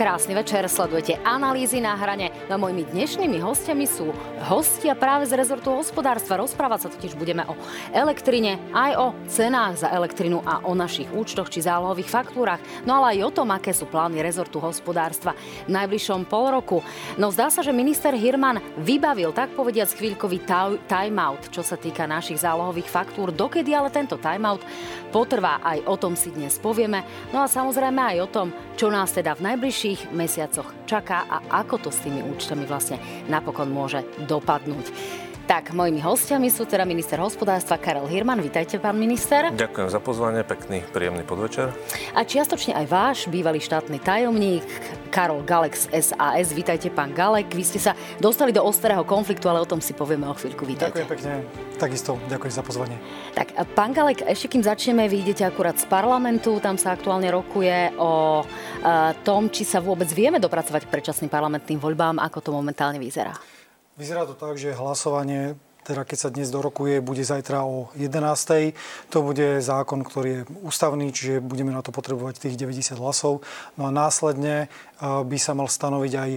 Krásny večer, sledujete analýzy na hrane. No mojimi dnešnými hostiami sú hostia práve z rezortu hospodárstva. Rozprávať sa totiž budeme o elektrine, aj o cenách za elektrinu a o našich účtoch či zálohových faktúrach. No ale aj o tom, aké sú plány rezortu hospodárstva v najbližšom pol roku. No zdá sa, že minister Hirman vybavil tak povediať chvíľkový timeout, čo sa týka našich zálohových faktúr. Dokedy ale tento timeout potrvá, aj o tom si dnes povieme. No a samozrejme aj o tom, čo nás teda v najbližších mesiacoch čaká a ako to s tými účtami vlastne napokon môže dopadnúť. Tak, mojimi hostiami sú teda minister hospodárstva Karel Hirman. Vítajte, pán minister. Ďakujem za pozvanie, pekný, príjemný podvečer. A čiastočne aj váš bývalý štátny tajomník Karol Galex SAS. Vítajte, pán Galek. Vy ste sa dostali do ostrého konfliktu, ale o tom si povieme o chvíľku. Vítajte. Ďakujem pekne. Takisto ďakujem za pozvanie. Tak, pán Galek, ešte kým začneme, vy idete akurát z parlamentu, tam sa aktuálne rokuje o tom, či sa vôbec vieme dopracovať k predčasným parlamentným voľbám, ako to momentálne vyzerá. Vyzerá to tak, že hlasovanie teda keď sa dnes dorokuje, bude zajtra o 11. To bude zákon, ktorý je ústavný, čiže budeme na to potrebovať tých 90 hlasov. No a následne by sa mal stanoviť aj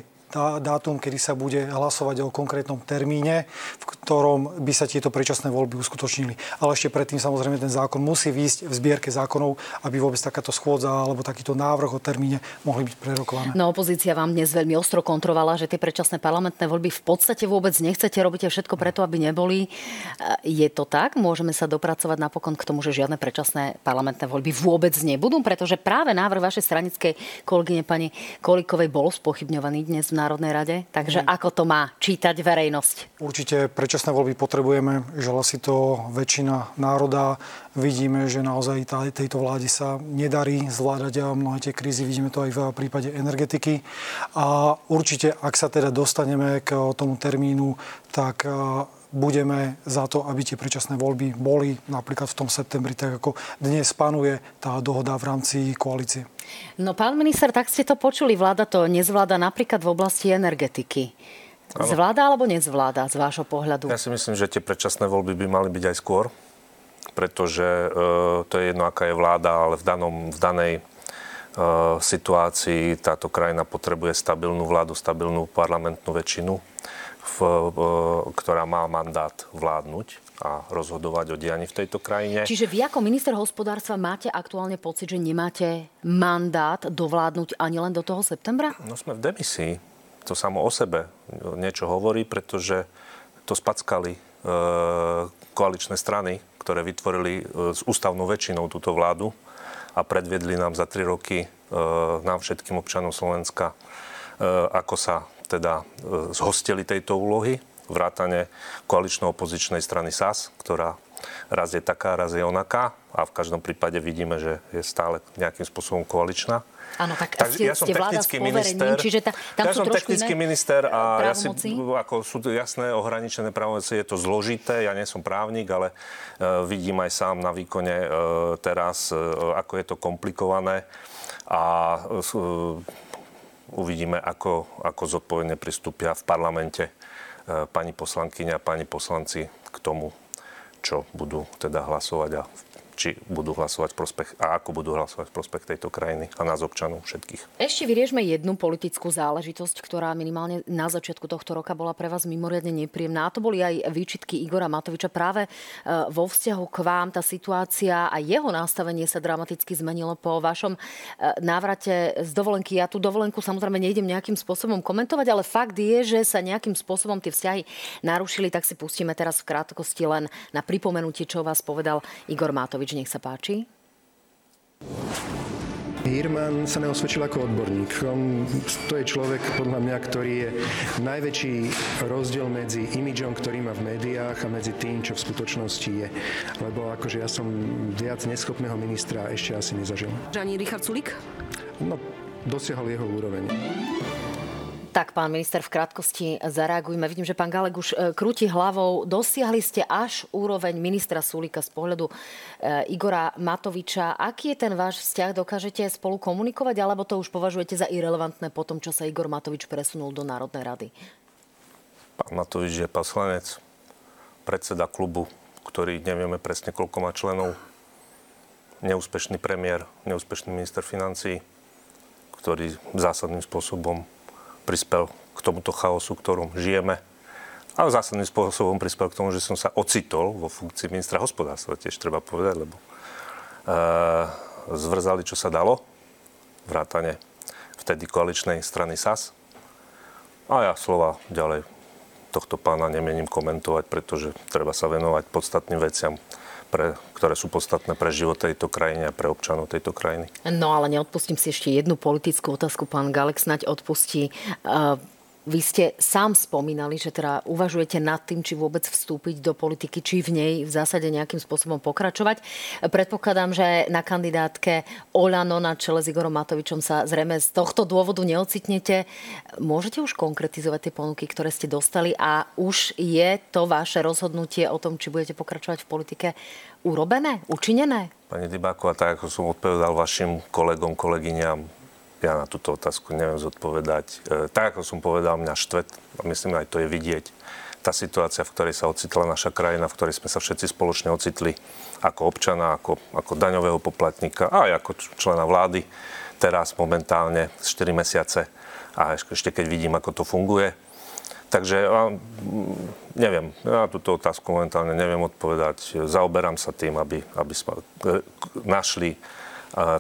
dátum, kedy sa bude hlasovať o konkrétnom termíne, v ktorom by sa tieto predčasné voľby uskutočnili. Ale ešte predtým samozrejme ten zákon musí výjsť v zbierke zákonov, aby vôbec takáto schôdza alebo takýto návrh o termíne mohli byť prerokované. No opozícia vám dnes veľmi ostro kontrovala, že tie predčasné parlamentné voľby v podstate vôbec nechcete, robíte všetko preto, aby neboli. Je to tak? Môžeme sa dopracovať napokon k tomu, že žiadne predčasné parlamentné voľby vôbec nebudú, pretože práve návrh vašej stranickej kolegyne pani Kolikovej bol spochybňovaný dnes v Národnej rade. Takže mm. ako to má čítať verejnosť? Určite predčasné voľby potrebujeme. Žela si to väčšina národa. Vidíme, že naozaj tá, tejto vláde sa nedarí zvládať a mnohé tie krízy. Vidíme to aj v prípade energetiky. A určite, ak sa teda dostaneme k tomu termínu, tak budeme za to, aby tie predčasné voľby boli napríklad v tom septembri, tak ako dnes panuje tá dohoda v rámci koalície. No pán minister, tak ste to počuli, vláda to nezvláda napríklad v oblasti energetiky. Ano. Zvláda alebo nezvláda z vášho pohľadu? Ja si myslím, že tie predčasné voľby by mali byť aj skôr, pretože e, to je jedno, aká je vláda, ale v, danom, v danej e, situácii táto krajina potrebuje stabilnú vládu, stabilnú parlamentnú väčšinu v, ktorá má mandát vládnuť a rozhodovať o dianí v tejto krajine. Čiže vy ako minister hospodárstva máte aktuálne pocit, že nemáte mandát dovládnuť ani len do toho septembra? No sme v demisii. To samo o sebe niečo hovorí, pretože to spackali e, koaličné strany, ktoré vytvorili e, s ústavnou väčšinou túto vládu a predviedli nám za tri roky e, nám všetkým občanom Slovenska, e, ako sa teda e, zhostili tejto úlohy, vrátane koalično-opozičnej strany SAS, ktorá raz je taká, raz je onaká a v každom prípade vidíme, že je stále nejakým spôsobom koaličná. Áno, tak, tak ste, ja som ste technický minister. Čiže ta, tam ja sú som technický minister a ja si, ako sú jasné ohraničené právomoci, je to zložité, ja nie som právnik, ale uh, vidím aj sám na výkone uh, teraz, uh, ako je to komplikované a uh, uvidíme, ako, ako zodpovedne pristúpia v parlamente e, pani poslankyňa a pani poslanci k tomu, čo budú teda hlasovať a či budú hlasovať v prospech a ako budú hlasovať v prospech tejto krajiny a nás občanov všetkých. Ešte vyriešme jednu politickú záležitosť, ktorá minimálne na začiatku tohto roka bola pre vás mimoriadne nepríjemná. A to boli aj výčitky Igora Matoviča. Práve e, vo vzťahu k vám tá situácia a jeho nastavenie sa dramaticky zmenilo po vašom e, návrate z dovolenky. Ja tú dovolenku samozrejme nejdem nejakým spôsobom komentovať, ale fakt je, že sa nejakým spôsobom tie vzťahy narušili, tak si pustíme teraz v krátkosti len na pripomenutie, čo vás povedal Igor Matovič. Matovič, nech sa páči. Hirman sa neosvedčil ako odborník. On, to je človek, podľa mňa, ktorý je najväčší rozdiel medzi imidžom, ktorý má v médiách a medzi tým, čo v skutočnosti je. Lebo akože ja som viac neschopného ministra ešte asi nezažil. Ani Richard Sulik? No, dosiahol jeho úroveň. Tak, pán minister, v krátkosti zareagujme. Vidím, že pán Galek už e, krúti hlavou. Dosiahli ste až úroveň ministra Sulika z pohľadu e, Igora Matoviča. Aký je ten váš vzťah? Dokážete spolu komunikovať, alebo to už považujete za irrelevantné po tom, čo sa Igor Matovič presunul do Národnej rady? Pán Matovič je poslanec, predseda klubu, ktorý nevieme presne, koľko má členov, neúspešný premiér, neúspešný minister financí, ktorý zásadným spôsobom prispel k tomuto chaosu, ktorom žijeme. A zásadným spôsobom prispel k tomu, že som sa ocitol vo funkcii ministra hospodárstva, tiež treba povedať, lebo uh, zvrzali, čo sa dalo, vrátane vtedy koaličnej strany SAS. A ja slova ďalej tohto pána nemienim komentovať, pretože treba sa venovať podstatným veciam, pre, ktoré sú podstatné pre život tejto krajiny a pre občanov tejto krajiny. No ale neodpustím si ešte jednu politickú otázku. Pán Galek snať odpustí. Uh, vy ste sám spomínali, že teda uvažujete nad tým, či vôbec vstúpiť do politiky, či v nej v zásade nejakým spôsobom pokračovať. Predpokladám, že na kandidátke Olano na čele s Igorom Matovičom sa zrejme z tohto dôvodu neocitnete. Môžete už konkretizovať tie ponuky, ktoré ste dostali a už je to vaše rozhodnutie o tom, či budete pokračovať v politike urobené, učinené? Pani Dybáková, tak ako som odpovedal vašim kolegom, kolegyňam, ja na túto otázku neviem zodpovedať. E, tak, ako som povedal, mňa štvet, a myslím, aj to je vidieť, tá situácia, v ktorej sa ocitla naša krajina, v ktorej sme sa všetci spoločne ocitli ako občana, ako, ako daňového poplatníka a aj ako člena vlády teraz momentálne 4 mesiace a ešte keď vidím, ako to funguje. Takže neviem, ja túto otázku momentálne neviem odpovedať. Zaoberám sa tým, aby, aby sme našli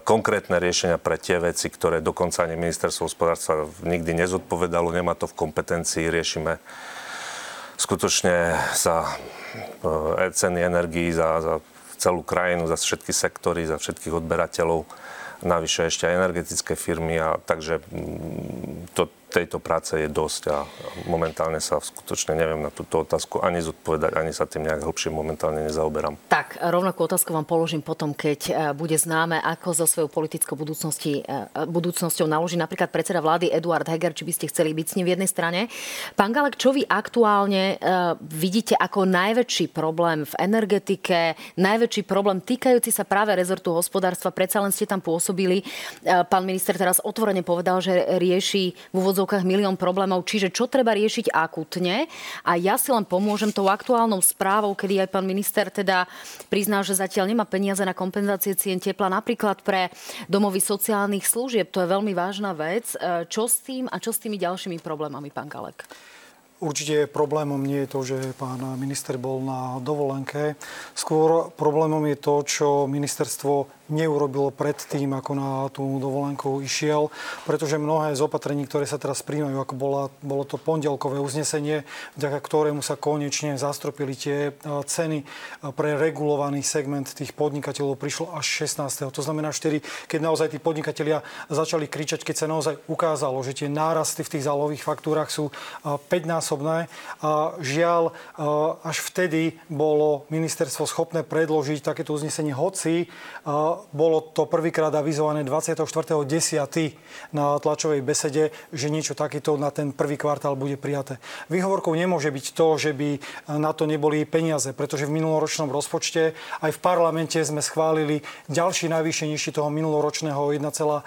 konkrétne riešenia pre tie veci, ktoré dokonca ani ministerstvo hospodárstva nikdy nezodpovedalo, nemá to v kompetencii, riešime skutočne za e, ceny energií, za, za celú krajinu, za všetky sektory, za všetkých odberateľov, navyše ešte aj energetické firmy, a takže mm, to, tejto práce je dosť a momentálne sa skutočne neviem na túto otázku ani zodpovedať, ani sa tým nejak hlbšie momentálne nezaoberám. Tak, rovnakú otázku vám položím potom, keď e, bude známe, ako so svojou politickou budúcnosti, e, budúcnosťou naloží napríklad predseda vlády Eduard Heger, či by ste chceli byť s ním v jednej strane. Pán Galek, čo vy aktuálne e, vidíte ako najväčší problém v energetike, najväčší problém týkajúci sa práve rezortu hospodárstva? Predsa len ste tam pôsobili. Pán minister teraz otvorene povedal, že rieši v úvodzov úvodzovkách milión problémov, čiže čo treba riešiť akutne. A ja si len pomôžem tou aktuálnou správou, kedy aj pán minister teda priznal, že zatiaľ nemá peniaze na kompenzácie cien tepla, napríklad pre domovy sociálnych služieb. To je veľmi vážna vec. E, čo s tým a čo s tými ďalšími problémami, pán Galek? Určite problémom nie je to, že pán minister bol na dovolenke. Skôr problémom je to, čo ministerstvo neurobilo predtým, ako na tú dovolenku išiel, pretože mnohé z opatrení, ktoré sa teraz príjmajú, ako bola, bolo to pondelkové uznesenie, vďaka ktorému sa konečne zastropili tie e, ceny e, pre regulovaný segment tých podnikateľov, prišlo až 16. To znamená 4, keď naozaj tí podnikatelia začali kričať, keď sa naozaj ukázalo, že tie nárasty v tých zálohových faktúrach sú 5-násobné. E, a žiaľ, až vtedy bolo ministerstvo schopné predložiť takéto uznesenie, hoci bolo to prvýkrát avizované 24.10. na tlačovej besede, že niečo takéto na ten prvý kvartál bude prijaté. Výhovorkou nemôže byť to, že by na to neboli peniaze, pretože v minuloročnom rozpočte aj v parlamente sme schválili ďalší najvyššie toho minuloročného 1,5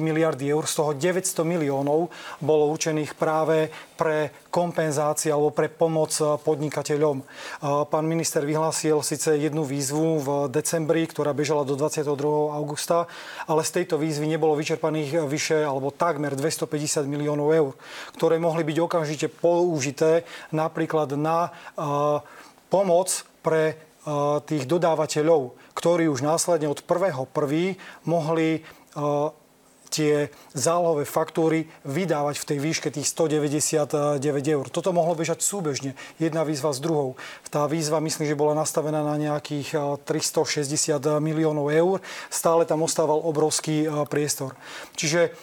miliardy eur. Z toho 900 miliónov bolo určených práve pre kompenzácie alebo pre pomoc podnikateľom. Pán minister vyhlásil síce jednu výzvu v decembri, ktorá bežala do 22. augusta, ale z tejto výzvy nebolo vyčerpaných vyše alebo takmer 250 miliónov eur, ktoré mohli byť okamžite použité napríklad na pomoc pre tých dodávateľov, ktorí už následne od 1.1. mohli tie zálohové faktúry vydávať v tej výške tých 199 eur. Toto mohlo bežať súbežne, jedna výzva s druhou. Tá výzva myslím, že bola nastavená na nejakých 360 miliónov eur. Stále tam ostával obrovský priestor. Čiže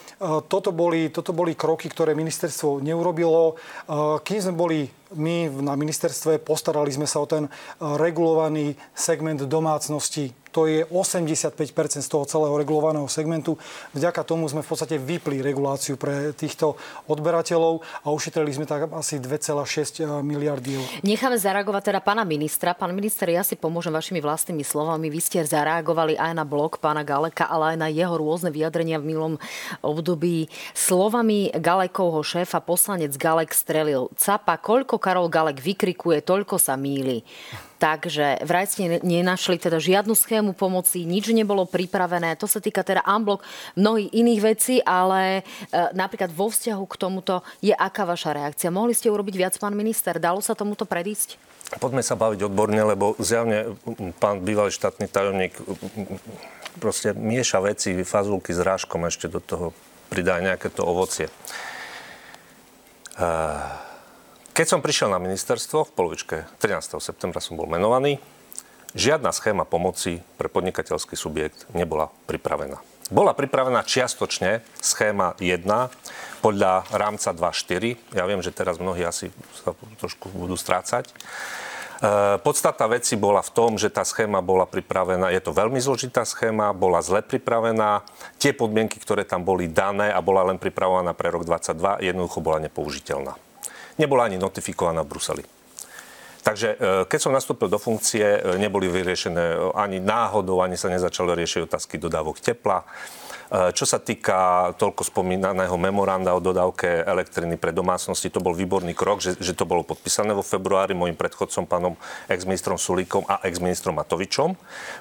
toto boli, toto boli kroky, ktoré ministerstvo neurobilo. Kým sme boli my na ministerstve postarali sme sa o ten regulovaný segment domácnosti to je 85% z toho celého regulovaného segmentu. Vďaka tomu sme v podstate vypli reguláciu pre týchto odberateľov a ušetrili sme tak asi 2,6 miliardy eur. Necháme zareagovať teda pána ministra. Pán minister, ja si pomôžem vašimi vlastnými slovami. Vy ste zareagovali aj na blog pána Galeka, ale aj na jeho rôzne vyjadrenia v milom období. Slovami Galekovho šéfa poslanec Galek strelil. Capa, koľko Karol Galek vykrikuje, toľko sa míli. Tak, že vraj ste nenašli teda žiadnu schému pomoci, nič nebolo pripravené. To sa týka teda unblock mnohých iných vecí, ale e, napríklad vo vzťahu k tomuto je aká vaša reakcia? Mohli ste urobiť viac, pán minister? Dalo sa tomuto predísť? Poďme sa baviť odborne, lebo zjavne pán bývalý štátny tajomník proste mieša veci, fazulky s rážkom ešte do toho pridá nejaké to ovocie. Keď som prišiel na ministerstvo v polovičke 13. septembra som bol menovaný, žiadna schéma pomoci pre podnikateľský subjekt nebola pripravená. Bola pripravená čiastočne schéma 1 podľa rámca 2.4. Ja viem, že teraz mnohí asi sa trošku budú strácať. E, podstatná veci bola v tom, že tá schéma bola pripravená, je to veľmi zložitá schéma, bola zle pripravená. Tie podmienky, ktoré tam boli dané a bola len pripravovaná pre rok 2022, jednoducho bola nepoužiteľná. Nebola ani notifikovaná v Bruseli. Takže e, keď som nastúpil do funkcie, e, neboli vyriešené ani náhodou, ani sa nezačalo riešiť otázky dodávok tepla. Eh, čo sa týka toľko spomínaného memoranda o dodávke elektriny pre domácnosti, to bol výborný krok, že, že to bolo podpísané vo februári mojim predchodcom, pánom ex-ministrom Sulíkom a ex-ministrom Matovičom.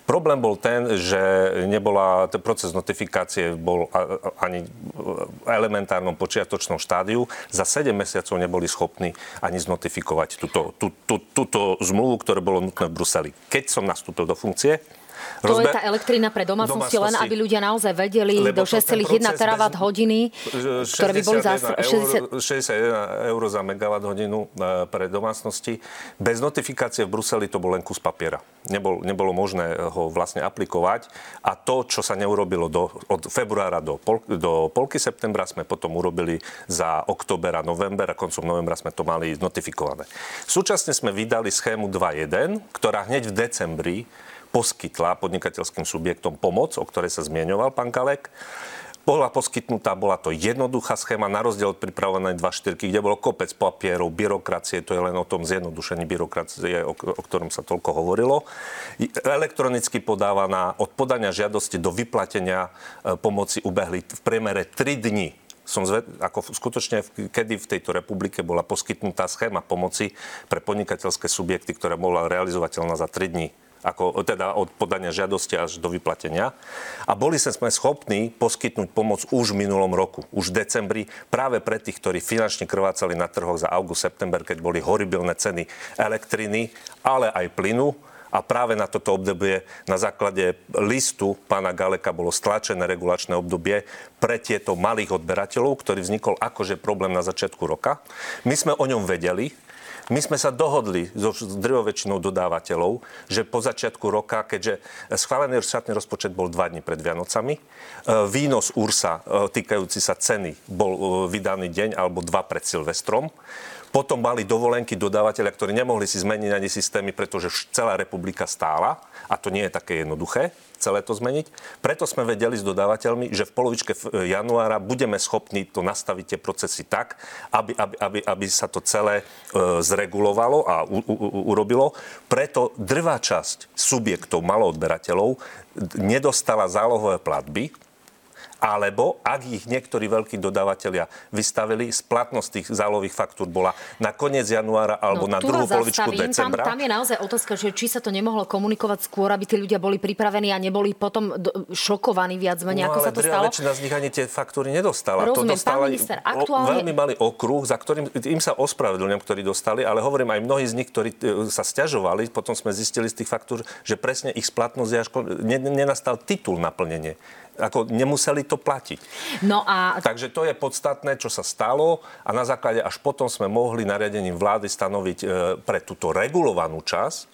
Problém bol ten, že nebola, ten proces notifikácie bol ani v elementárnom počiatočnom štádiu. Za 7 mesiacov neboli schopní ani znotifikovať túto, tú, tú, túto zmluvu, ktoré bolo nutné v Bruseli. Keď som nastúpil do funkcie, to Rozbe... je tá elektrina pre domácnosti, len aby ľudia naozaj vedeli do 6,1 terawatt hodiny, ktoré by boli za 60... 61 eur za megawatt hodinu e, pre domácnosti. Bez notifikácie v Bruseli to bol len kus papiera. Nebol, nebolo možné ho vlastne aplikovať a to, čo sa neurobilo do, od februára do, pol, do polky septembra, sme potom urobili za október a november a koncom novembra sme to mali notifikované. Súčasne sme vydali schému 2.1, ktorá hneď v decembri poskytla podnikateľským subjektom pomoc, o ktorej sa zmieňoval pán Kalek. Bola poskytnutá, bola to jednoduchá schéma, na rozdiel od pripravenej 2.4, kde bolo kopec papierov, byrokracie, to je len o tom zjednodušení byrokracie, o, o ktorom sa toľko hovorilo. Elektronicky podávaná od podania žiadosti do vyplatenia e, pomoci ubehli v priemere 3 dni som zved, ako skutočne, kedy v tejto republike bola poskytnutá schéma pomoci pre podnikateľské subjekty, ktorá bola realizovateľná za 3 dní ako teda od podania žiadosti až do vyplatenia. A boli sme schopní poskytnúť pomoc už v minulom roku, už v decembri, práve pre tých, ktorí finančne krvácali na trhoch za august, september, keď boli horibilné ceny elektriny, ale aj plynu. A práve na toto obdobie na základe listu pána Galeka bolo stlačené regulačné obdobie pre tieto malých odberateľov, ktorý vznikol akože problém na začiatku roka. My sme o ňom vedeli, my sme sa dohodli so drvou dodávateľov, že po začiatku roka, keďže schválený štátny rozpočet bol dva dní pred Vianocami, e, výnos URSA e, týkajúci sa ceny bol e, vydaný deň alebo dva pred Silvestrom. Potom mali dovolenky dodávateľia, ktorí nemohli si zmeniť ani systémy, pretože celá republika stála a to nie je také jednoduché celé to zmeniť. Preto sme vedeli s dodávateľmi, že v polovičke januára budeme schopní to nastaviť tie procesy tak, aby, aby, aby, aby sa to celé e, zregulovalo a u, u, u, urobilo. Preto drvá časť subjektov, maloodberateľov, nedostala zálohové platby, alebo ak ich niektorí veľkí dodávateľia vystavili, splatnosť tých zálových faktúr bola na koniec januára alebo no, na druhú polovičku decembra. Tam, tam je naozaj otázka, že či sa to nemohlo komunikovať skôr, aby tí ľudia boli pripravení a neboli potom šokovaní viac menej, no, ako sa to stalo. väčšina z nich ani tie faktúry nedostala. Rozumiem, to dostala pán minister, aktuálne... veľmi malý okruh, za ktorým im sa ospravedlňujem, ktorí dostali, ale hovorím aj mnohí z nich, ktorí e, sa stiažovali, potom sme zistili z tých faktúr, že presne ich splatnosť je až nenastal titul naplnenie ako nemuseli to platiť. No a... Takže to je podstatné, čo sa stalo a na základe až potom sme mohli nariadením vlády stanoviť e, pre túto regulovanú časť e,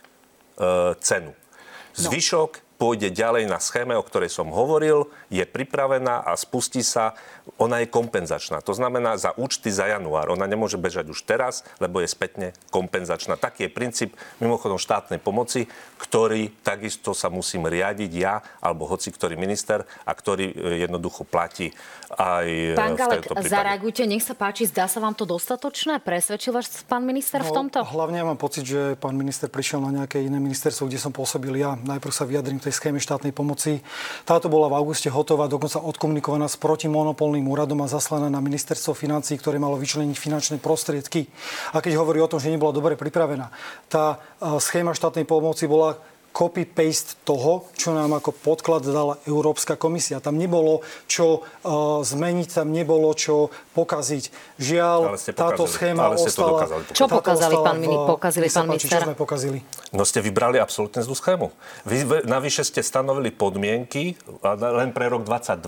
cenu. No. Zvyšok no pôjde ďalej na schéme, o ktorej som hovoril, je pripravená a spustí sa, ona je kompenzačná. To znamená za účty za január. Ona nemôže bežať už teraz, lebo je spätne kompenzačná. Taký je princíp mimochodom štátnej pomoci, ktorý takisto sa musím riadiť ja alebo hoci ktorý minister a ktorý e, jednoducho platí aj e, Pán Galek, zareagujte, nech sa páči, zdá sa vám to dostatočné? Presvedčil vás pán minister no, v tomto? Hlavne ja mám pocit, že pán minister prišiel na nejaké iné ministerstvo, kde som pôsobil ja. Najprv sa vyjadrím tej schéme štátnej pomoci. Táto bola v auguste hotová, dokonca odkomunikovaná s protimonopolným úradom a zaslaná na ministerstvo financí, ktoré malo vyčleniť finančné prostriedky. A keď hovorí o tom, že nebola dobre pripravená, tá schéma štátnej pomoci bola copy-paste toho, čo nám ako podklad dala Európska komisia. Tam nebolo čo uh, zmeniť, tam nebolo čo pokaziť. Žiaľ, táto schéma ale ste ostala... To Čo pokazali, pán Mini? Pokazili, pán minister? Čo sme pokazili? No ste vybrali absolútne zlú schému. Vy navyše ste stanovili podmienky len pre rok 22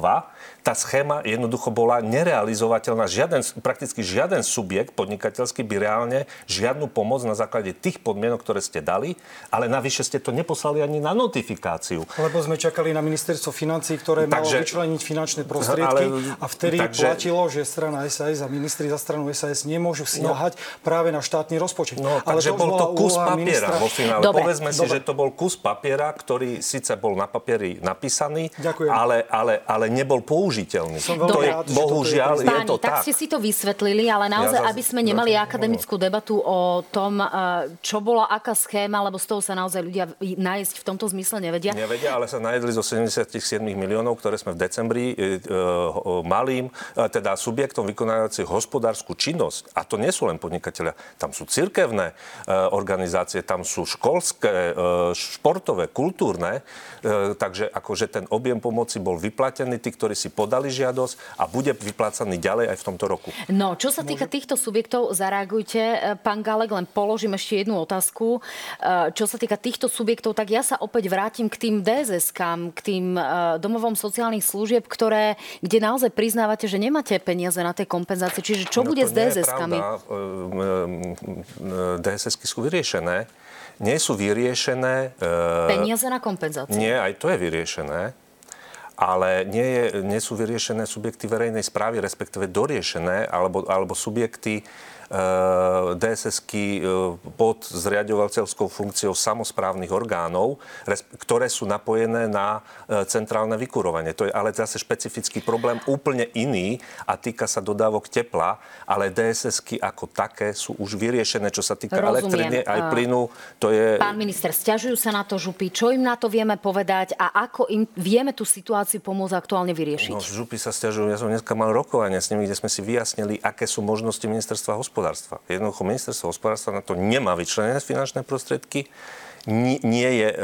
tá schéma jednoducho bola nerealizovateľná. Žiaden, prakticky žiaden subjekt podnikateľský by reálne žiadnu pomoc na základe tých podmienok, ktoré ste dali, ale navyše ste to neposlali ani na notifikáciu. Lebo sme čakali na ministerstvo financí, ktoré takže, malo vyčleniť finančné prostriedky ale, a vtedy takže, platilo, že strana SAS a ministri za stranu SAS nemôžu siahať no, práve na štátny rozpočet. No, ale takže to bol to kus papiera ministra... vo finále. Dobre, Povedzme dobre. si, že to bol kus papiera, ktorý síce bol na papieri napísaný, ale, ale, ale nebol použiteľný. Som to je, rád, bohužiaľ, je, to, je to tak. tak ste si to vysvetlili, ale naozaj, ja aby sme nemali akademickú debatu o tom, e, čo bola aká schéma, lebo z toho sa naozaj ľudia nájsť v tomto zmysle nevedia. Nevedia, ale sa najedli zo 77 miliónov, ktoré sme v decembri e, e, malým, e, teda subjektom vykonávajúcich hospodárskú činnosť. A to nie sú len podnikatelia, tam sú cirkevné e, organizácie, tam sú školské, e, športové, kultúrne. Takže akože ten objem pomoci bol vyplatený. Tí, ktorí si podali žiadosť a bude vyplácaný ďalej aj v tomto roku. No, čo sa týka týchto subjektov, zareagujte. Pán Galek, len položím ešte jednu otázku. Čo sa týka týchto subjektov, tak ja sa opäť vrátim k tým DSS-kám, k tým domovom sociálnych služieb, ktoré, kde naozaj priznávate, že nemáte peniaze na tie kompenzácie. Čiže čo no, bude s DSS-kami? DSS-ky sú vyriešené nie sú vyriešené... E, Peniaze na kompenzáciu. Nie, aj to je vyriešené. Ale nie, je, nie sú vyriešené subjekty verejnej správy, respektíve doriešené, alebo, alebo subjekty DSS-ky eh, pod zriadovateľskou funkciou samozprávnych orgánov, ktoré sú napojené na eh, centrálne vykurovanie. To je ale zase špecifický problém úplne iný a týka sa dodávok tepla, ale DSS-ky ako také sú už vyriešené, čo sa týka elektriny aj plynu. To je... Pán minister, stiažujú sa na to župy. Čo im na to vieme povedať a ako im vieme tú situáciu pomôcť aktuálne vyriešiť? No, župy sa stiažujú. Ja som dneska mal rokovanie s nimi, kde sme si vyjasnili, aké sú možnosti ministerstva hospodárstva hospodárstva. Jednoducho ministerstvo hospodárstva na to nemá vyčlenené finančné prostriedky. Nie, je, e,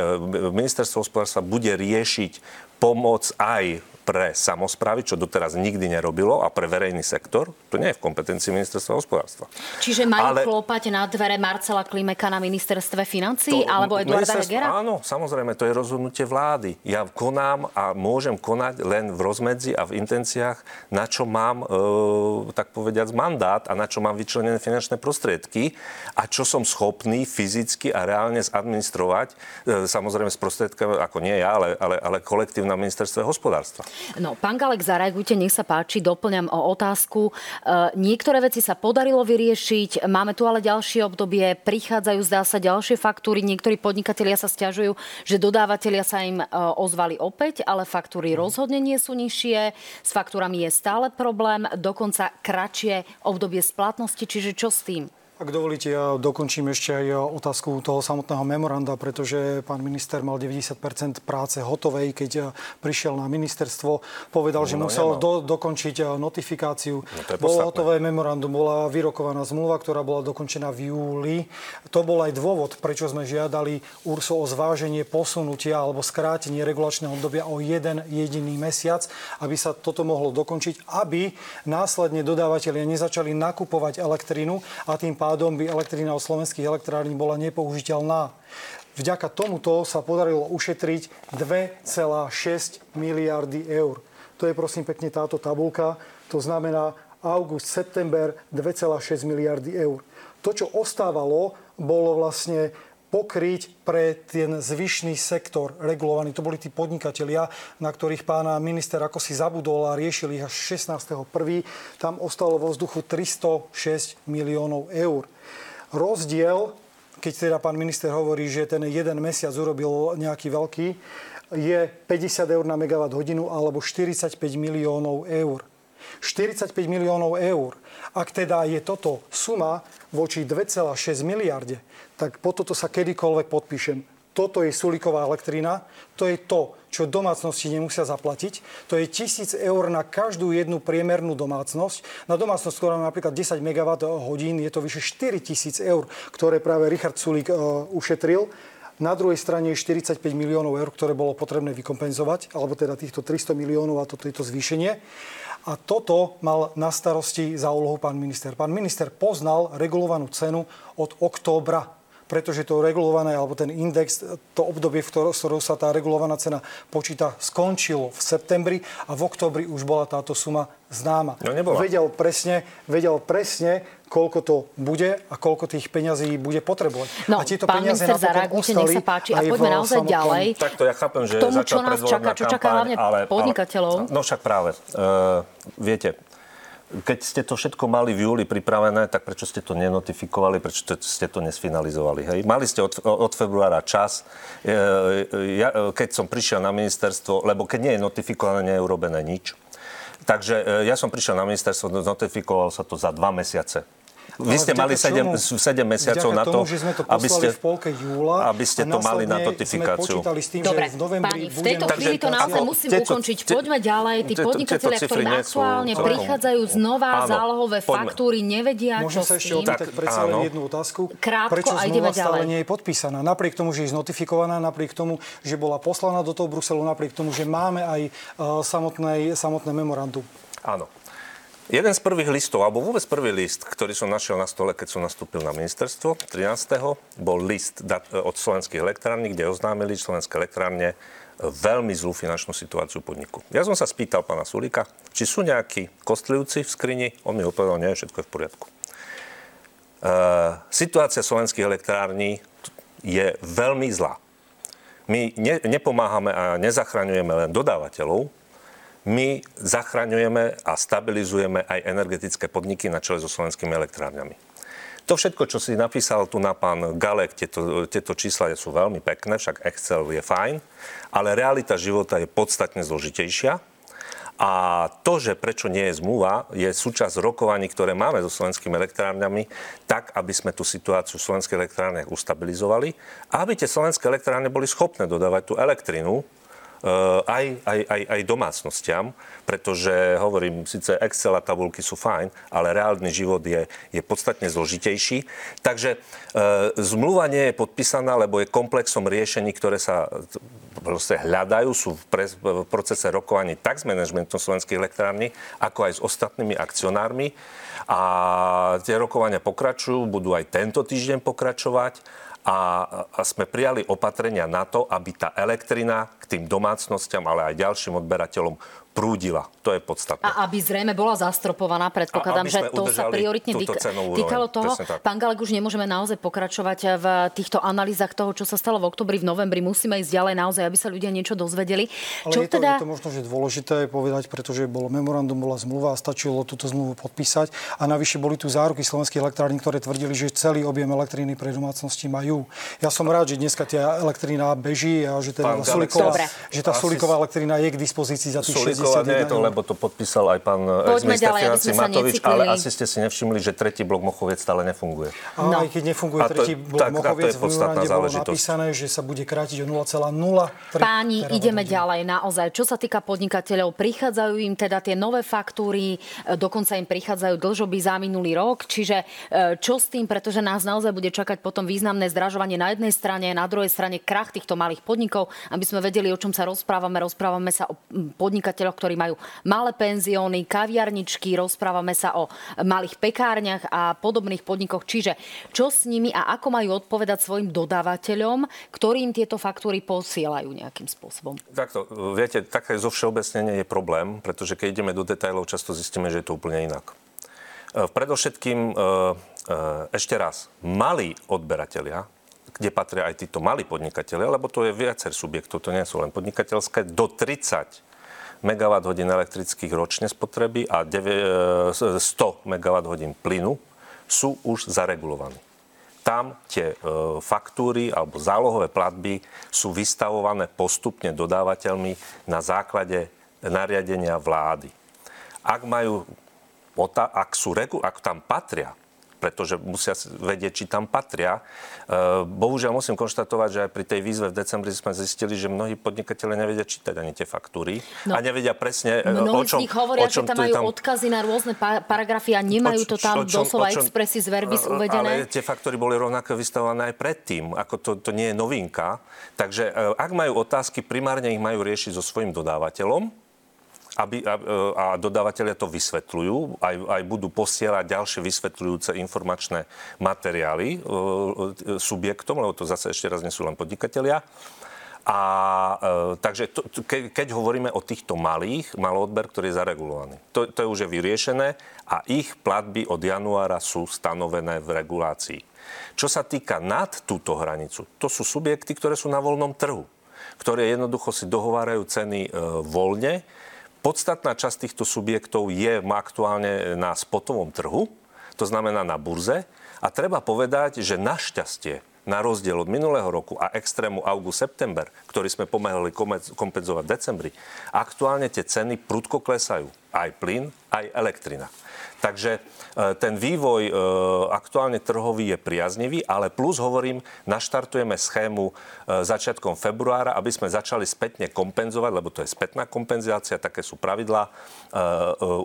ministerstvo hospodárstva bude riešiť pomoc aj pre samozprávy, čo doteraz nikdy nerobilo, a pre verejný sektor, to nie je v kompetencii ministerstva hospodárstva. Čiže majú Ale... klopať na dvere Marcela Klimeka na ministerstve financí to, alebo Eduarda Hegera? Áno, samozrejme, to je rozhodnutie vlády. Ja konám a môžem konať len v rozmedzi a v intenciách, na čo mám, e, tak povediať, mandát a na čo mám vyčlenené finančné prostriedky a čo som schopný fyzicky a reálne zadministrovať, e, samozrejme s prostriedkami, ako nie ja, ale, ale, ale kolektívne na ministerstve hospodárstva. No, pán Galek, zareagujte, nech sa páči, doplňam o otázku. E, niektoré veci sa podarilo vyriešiť, máme tu ale ďalšie obdobie, prichádzajú, zdá sa, ďalšie faktúry, niektorí podnikatelia sa stiažujú, že dodávateľia sa im e, ozvali opäť, ale faktúry rozhodne nie sú nižšie, s faktúrami je stále problém, dokonca kratšie obdobie splatnosti, čiže čo s tým? Ak dovolíte, ja dokončím ešte aj otázku toho samotného memoranda, pretože pán minister mal 90% práce hotovej, keď prišiel na ministerstvo. Povedal, no, že no, musel do, dokončiť notifikáciu. No, bolo hotové memorandum, bola vyrokovaná zmluva, ktorá bola dokončená v júli. To bol aj dôvod, prečo sme žiadali URSO o zváženie posunutia alebo skrátenie regulačného obdobia o jeden jediný mesiac, aby sa toto mohlo dokončiť, aby následne dodávateľia nezačali nakupovať elektrínu a tým pádom by elektrina od slovenských elektrární bola nepoužiteľná. Vďaka tomuto sa podarilo ušetriť 2,6 miliardy eur. To je prosím pekne táto tabulka. To znamená august, september 2,6 miliardy eur. To, čo ostávalo, bolo vlastne pokryť pre ten zvyšný sektor regulovaný. To boli tí podnikatelia, na ktorých pána minister ako si zabudol a riešil ich až 16.1. Tam ostalo vo vzduchu 306 miliónov eur. Rozdiel, keď teda pán minister hovorí, že ten jeden mesiac urobil nejaký veľký, je 50 eur na megawatt hodinu alebo 45 miliónov eur. 45 miliónov eur. Ak teda je toto suma voči 2,6 miliarde, tak po toto sa kedykoľvek podpíšem. toto je Sulíková elektrina, to je to, čo domácnosti nemusia zaplatiť. To je tisíc eur na každú jednu priemernú domácnosť. Na domácnosť, ktorá má napríklad 10 MWh, je to vyše 4 tisíc eur, ktoré práve Richard Sulík uh, ušetril. Na druhej strane je 45 miliónov eur, ktoré bolo potrebné vykompenzovať, alebo teda týchto 300 miliónov a toto je to zvýšenie. A toto mal na starosti za úlohu pán minister. Pán minister poznal regulovanú cenu od októbra pretože to regulované, alebo ten index, to obdobie, v ktorého sa tá regulovaná cena počíta, skončilo v septembri a v oktobri už bola táto suma známa. No nebola. Vedel presne, vedel presne, koľko to bude a koľko tých peňazí bude potrebovať. No, a tieto pán peniaze minister, zareagujte, nech sa páči. A poďme naozaj samotnom... ďalej. Takto ja chápem, že K tomu, čo nás čaká, čo čaká hlavne ale, podnikateľov. Ale, no však práve. Uh, viete, keď ste to všetko mali v júli pripravené, tak prečo ste to nenotifikovali, prečo ste to nesfinalizovali? Hej? Mali ste od, od februára čas. Ja, keď som prišiel na ministerstvo, lebo keď nie je notifikované, nie je urobené nič. Takže ja som prišiel na ministerstvo, notifikoval sa to za dva mesiace. Vy ste mali 7, 7 mesiacov na to, tomu, že sme to aby ste, v polke júla aby ste to mali na notifikáciu. Sme s tým, Dobre, že v novembri páni, v tejto budeme... chvíli to naozaj musím tieto, ukončiť. Poďme ďalej. Tí podnikatelia, ktorí aktuálne prichádzajú znova zálohové faktúry, nevedia, čo Môžem s sa ešte tým. opýtať Tak, predsa len áno. jednu otázku? Krátko Prečo a ideme stále ďalej. nie je podpísaná? Napriek tomu, že je znotifikovaná, napriek tomu, že bola poslaná do toho Bruselu, napriek tomu, že máme aj samotné, samotné memorandum. Áno. Jeden z prvých listov, alebo vôbec prvý list, ktorý som našiel na stole, keď som nastúpil na ministerstvo 13. bol list od slovenských elektrární, kde oznámili slovenské elektrárne veľmi zlú finančnú situáciu podniku. Ja som sa spýtal pána Sulíka, či sú nejakí kostlivci v skrini. On mi odpovedal, nie, všetko je v poriadku. Uh, situácia slovenských elektrární je veľmi zlá. My ne, nepomáhame a nezachraňujeme len dodávateľov, my zachraňujeme a stabilizujeme aj energetické podniky na čele so slovenskými elektrárňami. To všetko, čo si napísal tu na pán Galek, tieto, tieto čísla sú veľmi pekné, však Excel je fajn, ale realita života je podstatne zložitejšia. A to, že prečo nie je zmluva, je súčasť rokovaní, ktoré máme so slovenskými elektrárňami, tak, aby sme tú situáciu v slovenských elektrárniach ustabilizovali a aby tie slovenské elektrárne boli schopné dodávať tú elektrinu aj, aj, aj, aj domácnostiam, pretože hovorím, síce Excel a tabulky sú fajn, ale reálny život je, je podstatne zložitejší. Takže e, zmluva nie je podpísaná, lebo je komplexom riešení, ktoré sa proste hľadajú, sú v, pre, v procese rokovaní tak s manažmentom slovenských elektrární, ako aj s ostatnými akcionármi. A tie rokovania pokračujú, budú aj tento týždeň pokračovať a, sme prijali opatrenia na to, aby tá elektrina k tým domácnostiam, ale aj ďalším odberateľom prúdila. To je podstatné. A aby zrejme bola zastropovaná, predpokladám, že to sa prioritne úroveň. týkalo toho. Pán Galek, už nemôžeme naozaj pokračovať v týchto analýzach toho, čo sa stalo v oktobri, v novembri. Musíme ísť ďalej naozaj, aby sa ľudia niečo dozvedeli. Ale čo je, to, teda... je to možno, že dôležité povedať, pretože bolo memorandum, bola zmluva a stačilo túto zmluvu podpísať. A navyše boli tu záruky slovenských elektrární, ktoré tvrdili, že celý objem elektriny pre domácnosti majú. Ja som rád, že dneska tá elektrina beží a že, teda Pán Dobre. že tá asi- Sulíková elektrina je k dispozícii za tých 61 nie je to, eur. lebo to podpísal aj pán ex-minister aby financí Matovič, ale asi ste si nevšimli, že tretí blok Mochoviec stále nefunguje. A No. aj keď nefunguje A to- tretí blok tak- a to je Mochoviec, v bolo záležitosť. napísané, že sa bude krátiť o 0,03 Páni, terawatt ideme ďalej naozaj. Čo sa týka podnikateľov, prichádzajú im teda tie nové faktúry, e, dokonca im prichádzajú dlžoby za minulý rok, čiže e, čo s tým, pretože nás naozaj bude čakať potom významné zdražovanie na jednej strane, na druhej strane krach týchto malých podnikov, aby sme vedeli, o čom sa rozprávame. Rozprávame sa o mm, podnikateľoch, ktorí majú malé penzióny, kaviarničky, rozprávame sa o malých pekárniach a podobných podnikoch. Čiže čo s nimi a ako majú odpovedať svojim dodávateľom, ktorým tieto faktúry posielajú nejakým spôsobom. Takto, viete, také zo všeobecnenie je problém, pretože keď ideme do detajlov, často zistíme, že je to úplne inak. E, Predovšetkým, e, e, ešte raz, malí odberatelia, kde patria aj títo malí podnikatelia, lebo to je viacer subjektov, to nie sú len podnikateľské, do 30 MWh elektrických ročne spotreby a deve- e, 100 MWh plynu sú už zaregulovaní. Tam tie e, faktúry alebo zálohové platby sú vystavované postupne dodávateľmi na základe nariadenia vlády. Ak majú, ak, sú, ak tam patria pretože musia vedieť, či tam patria. E, bohužiaľ musím konštatovať, že aj pri tej výzve v decembri sme zistili, že mnohí podnikatelia nevedia čítať ani tie faktúry no, a nevedia presne, e, o čom... z nich hovoria, o čom, že tam majú tam... odkazy na rôzne paragrafy a nemajú to tam čom, doslova čom, expressi z verbis uvedené. Ale tie faktúry boli rovnako vystavované aj predtým, ako to, to nie je novinka. Takže ak majú otázky, primárne ich majú riešiť so svojím dodávateľom, aby, a, a dodávateľia to vysvetľujú, aj, aj budú posielať ďalšie vysvetľujúce informačné materiály e, e, subjektom, lebo to zase ešte raz nie sú len podnikatelia. A e, takže to, ke, keď hovoríme o týchto malých, maloodber, ktorý je zaregulovaný, to, to je už je vyriešené a ich platby od januára sú stanovené v regulácii. Čo sa týka nad túto hranicu, to sú subjekty, ktoré sú na voľnom trhu, ktoré jednoducho si dohovárajú ceny e, voľne Podstatná časť týchto subjektov je aktuálne na spotovom trhu, to znamená na burze. A treba povedať, že našťastie, na rozdiel od minulého roku a extrému august-september, ktorý sme pomáhali kompenzovať v decembri, aktuálne tie ceny prudko klesajú. Aj plyn, aj elektrina. Takže e, ten vývoj e, aktuálne trhový je priaznivý, ale plus hovorím, naštartujeme schému e, začiatkom februára, aby sme začali spätne kompenzovať, lebo to je spätná kompenzácia, také sú pravidlá,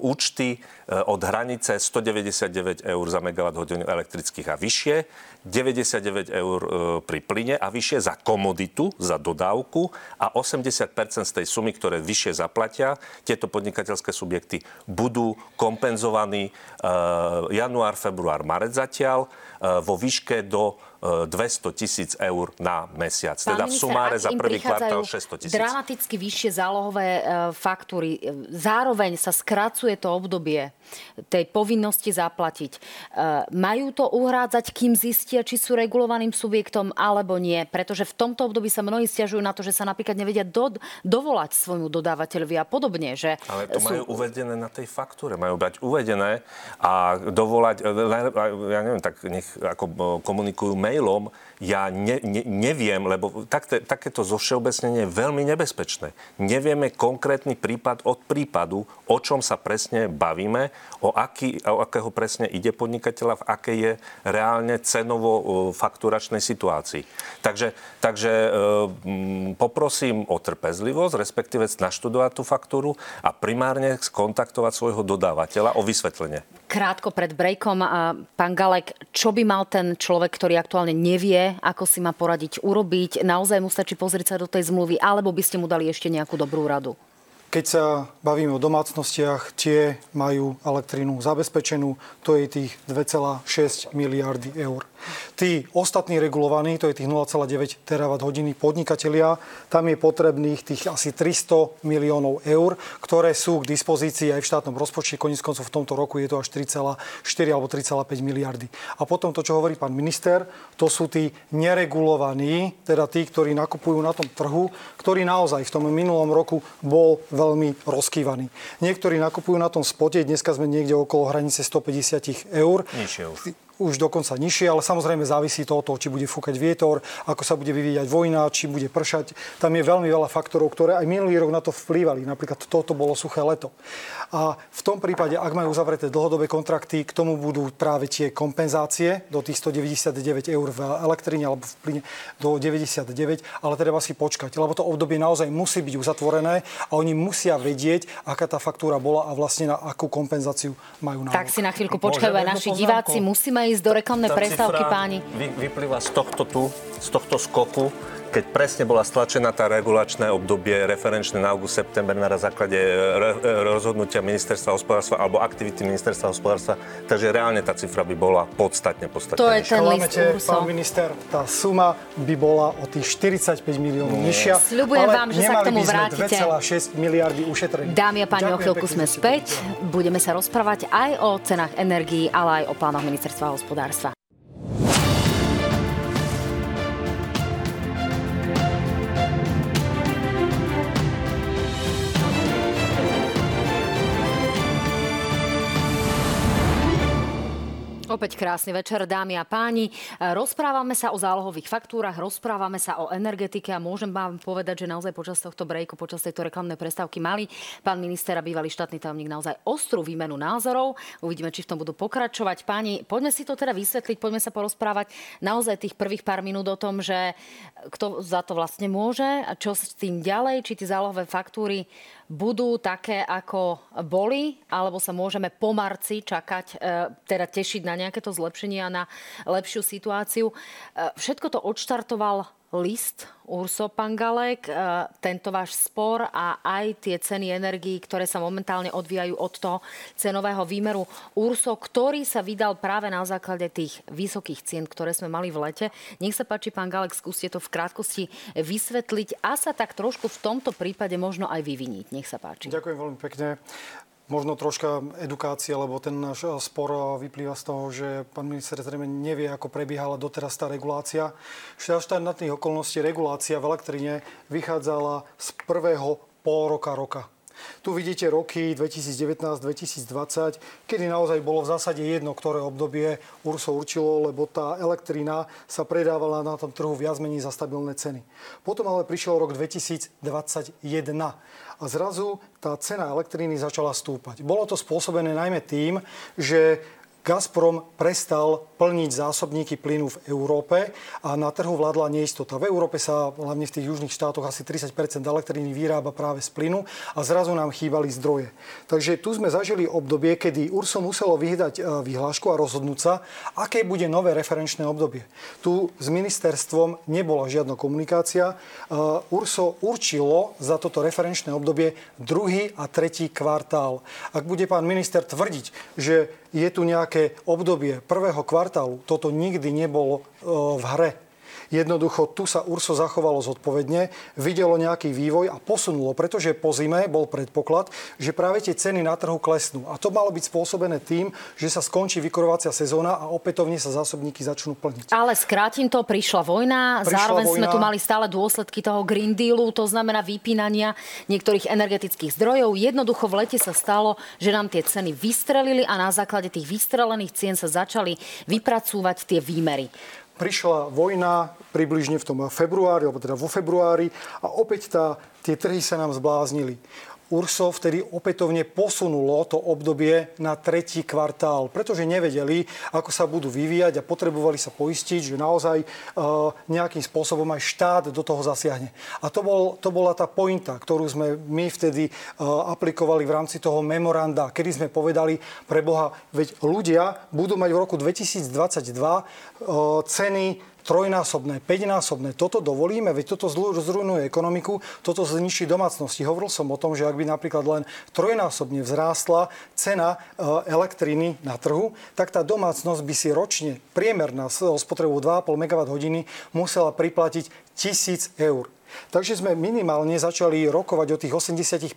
účty od hranice 199 eur za megawatt hodinu elektrických a vyššie, 99 eur pri plyne a vyššie za komoditu, za dodávku a 80% z tej sumy, ktoré vyššie zaplatia, tieto podnikateľské subjekty budú kompenzovaní január, február, marec zatiaľ vo výške do 200 tisíc eur na mesiac. Pán teda v sumáre za prvý kvartál 600 tisíc. Dramaticky vyššie zálohové e, faktúry. Zároveň sa skracuje to obdobie tej povinnosti zaplatiť. E, majú to uhrádzať, kým zistia, či sú regulovaným subjektom alebo nie. Pretože v tomto období sa mnohí stiažujú na to, že sa napríklad nevedia do, dovolať svojmu dodávateľovi a podobne. Že Ale to sú... majú uvedené na tej faktúre. Majú bať uvedené a dovolať, e, ja neviem, tak nech ako komunikujú mailom, ja ne, ne, neviem, lebo tak, takéto zovšeobecnenie je veľmi nebezpečné. Nevieme konkrétny prípad od prípadu, o čom sa presne bavíme, o, aký, o akého presne ide podnikateľa, v akej je reálne cenovo fakturačnej situácii. Takže, takže e, poprosím o trpezlivosť, respektíve naštudovať tú faktúru a primárne skontaktovať svojho dodávateľa o vysvetlenie. Krátko pred breakom, pán Galek, čo by mal ten človek, ktorý aktuálne nevie, ako si má poradiť urobiť? Naozaj mu stačí pozrieť sa do tej zmluvy, alebo by ste mu dali ešte nejakú dobrú radu? Keď sa bavíme o domácnostiach, tie majú elektrínu zabezpečenú, to je tých 2,6 miliardy eur. Tí ostatní regulovaní, to je tých 0,9 terawatt hodiny podnikatelia, tam je potrebných tých asi 300 miliónov eur, ktoré sú k dispozícii aj v štátnom rozpočte. Koniec koncov v tomto roku je to až 3,4 alebo 3,5 miliardy. A potom to, čo hovorí pán minister, to sú tí neregulovaní, teda tí, ktorí nakupujú na tom trhu, ktorý naozaj v tom minulom roku bol veľmi rozkývaný. Niektorí nakupujú na tom spote, dneska sme niekde okolo hranice 150 eur. Nižšie už už dokonca nižšie, ale samozrejme závisí to od toho, či bude fúkať vietor, ako sa bude vyvíjať vojna, či bude pršať. Tam je veľmi veľa faktorov, ktoré aj minulý rok na to vplývali. Napríklad toto bolo suché leto. A v tom prípade, ak majú uzavreté dlhodobé kontrakty, k tomu budú práve tie kompenzácie do tých 199 eur v elektrine alebo v plyne do 99, ale treba si počkať, lebo to obdobie naozaj musí byť uzatvorené a oni musia vedieť, aká tá faktúra bola a vlastne na akú kompenzáciu majú nárok. Tak si na chvíľku počkajú aj naši diváci. Musíme ísť do reklamnej prestávky, páni. Vy, vyplýva z tohto tu, z tohto skoku, keď presne bola stlačená tá regulačné obdobie referenčné na august, september na základe e, re, e, rozhodnutia ministerstva hospodárstva alebo aktivity ministerstva hospodárstva, takže reálne tá cifra by bola podstatne, podstatne To je ten list Pán minister, tá suma by bola o tých 45 miliónov nižšia. Sľubujem vám, že sa k tomu vrátite. 2,6 miliardy ušetrených. Dámy a páni, o chvíľku sme späť. Budeme sa rozprávať aj o cenách energií, ale aj o plánoch ministerstva hospodárstva. Opäť krásny večer, dámy a páni. Rozprávame sa o zálohových faktúrach, rozprávame sa o energetike a môžem vám povedať, že naozaj počas tohto breaku, počas tejto reklamnej prestávky mali pán minister a bývalý štátny tajomník naozaj ostrú výmenu názorov. Uvidíme, či v tom budú pokračovať. Páni, poďme si to teda vysvetliť, poďme sa porozprávať naozaj tých prvých pár minút o tom, že kto za to vlastne môže a čo s tým ďalej, či tie zálohové faktúry budú také, ako boli, alebo sa môžeme po marci čakať, e, teda tešiť na nejaké to zlepšenie a na lepšiu situáciu. E, všetko to odštartoval list Urso Pangalek, e, tento váš spor a aj tie ceny energií, ktoré sa momentálne odvíjajú od toho cenového výmeru Urso, ktorý sa vydal práve na základe tých vysokých cien, ktoré sme mali v lete. Nech sa páči, pán Galek, skúste to v krátkosti vysvetliť a sa tak trošku v tomto prípade možno aj vyviniť. Nech sa páči. Ďakujem veľmi pekne. Možno troška edukácie, lebo ten náš eh, spor vyplýva z toho, že pán minister zrejme nevie, ako prebiehala doteraz tá regulácia. Štátnych okolností regulácia v elektrine vychádzala z prvého pol roka roka. Tu vidíte roky 2019-2020, kedy naozaj bolo v zásade jedno, ktoré obdobie URSO určilo, lebo tá elektrina sa predávala na tom trhu viac menej za stabilné ceny. Potom ale prišiel rok 2021 a zrazu tá cena elektriny začala stúpať. Bolo to spôsobené najmä tým, že Gazprom prestal plniť zásobníky plynu v Európe a na trhu vládla neistota. V Európe sa hlavne v tých južných štátoch asi 30% elektriny vyrába práve z plynu a zrazu nám chýbali zdroje. Takže tu sme zažili obdobie, kedy URSO muselo vyhľadať e, vyhlášku a rozhodnúť sa, aké bude nové referenčné obdobie. Tu s ministerstvom nebola žiadna komunikácia. E, URSO určilo za toto referenčné obdobie druhý a tretí kvartál. Ak bude pán minister tvrdiť, že je tu nejaké obdobie prvého kvartálu, toto nikdy nebolo e, v hre. Jednoducho tu sa URSO zachovalo zodpovedne, videlo nejaký vývoj a posunulo, pretože po zime bol predpoklad, že práve tie ceny na trhu klesnú. A to malo byť spôsobené tým, že sa skončí vykorovacia sezóna a opätovne sa zásobníky začnú plniť. Ale skrátim to, prišla vojna, prišla zároveň vojna. sme tu mali stále dôsledky toho Green Dealu, to znamená vypínania niektorých energetických zdrojov. Jednoducho v lete sa stalo, že nám tie ceny vystrelili a na základe tých vystrelených cien sa začali vypracúvať tie výmery prišla vojna približne v tom februári, alebo teda vo februári a opäť tá, tie trhy sa nám zbláznili. URSO vtedy opätovne posunulo to obdobie na tretí kvartál, pretože nevedeli, ako sa budú vyvíjať a potrebovali sa poistiť, že naozaj uh, nejakým spôsobom aj štát do toho zasiahne. A to, bol, to bola tá pointa, ktorú sme my vtedy uh, aplikovali v rámci toho memoranda, kedy sme povedali pre Boha, veď ľudia budú mať v roku 2022 uh, ceny trojnásobné, päťnásobné. Toto dovolíme, veď toto zrujnuje ekonomiku, toto zničí domácnosti. Hovoril som o tom, že ak by napríklad len trojnásobne vzrástla cena e, elektriny na trhu, tak tá domácnosť by si ročne priemerná spotrebu 2,5 MWh musela priplatiť 1000 eur. Takže sme minimálne začali rokovať o tých 85%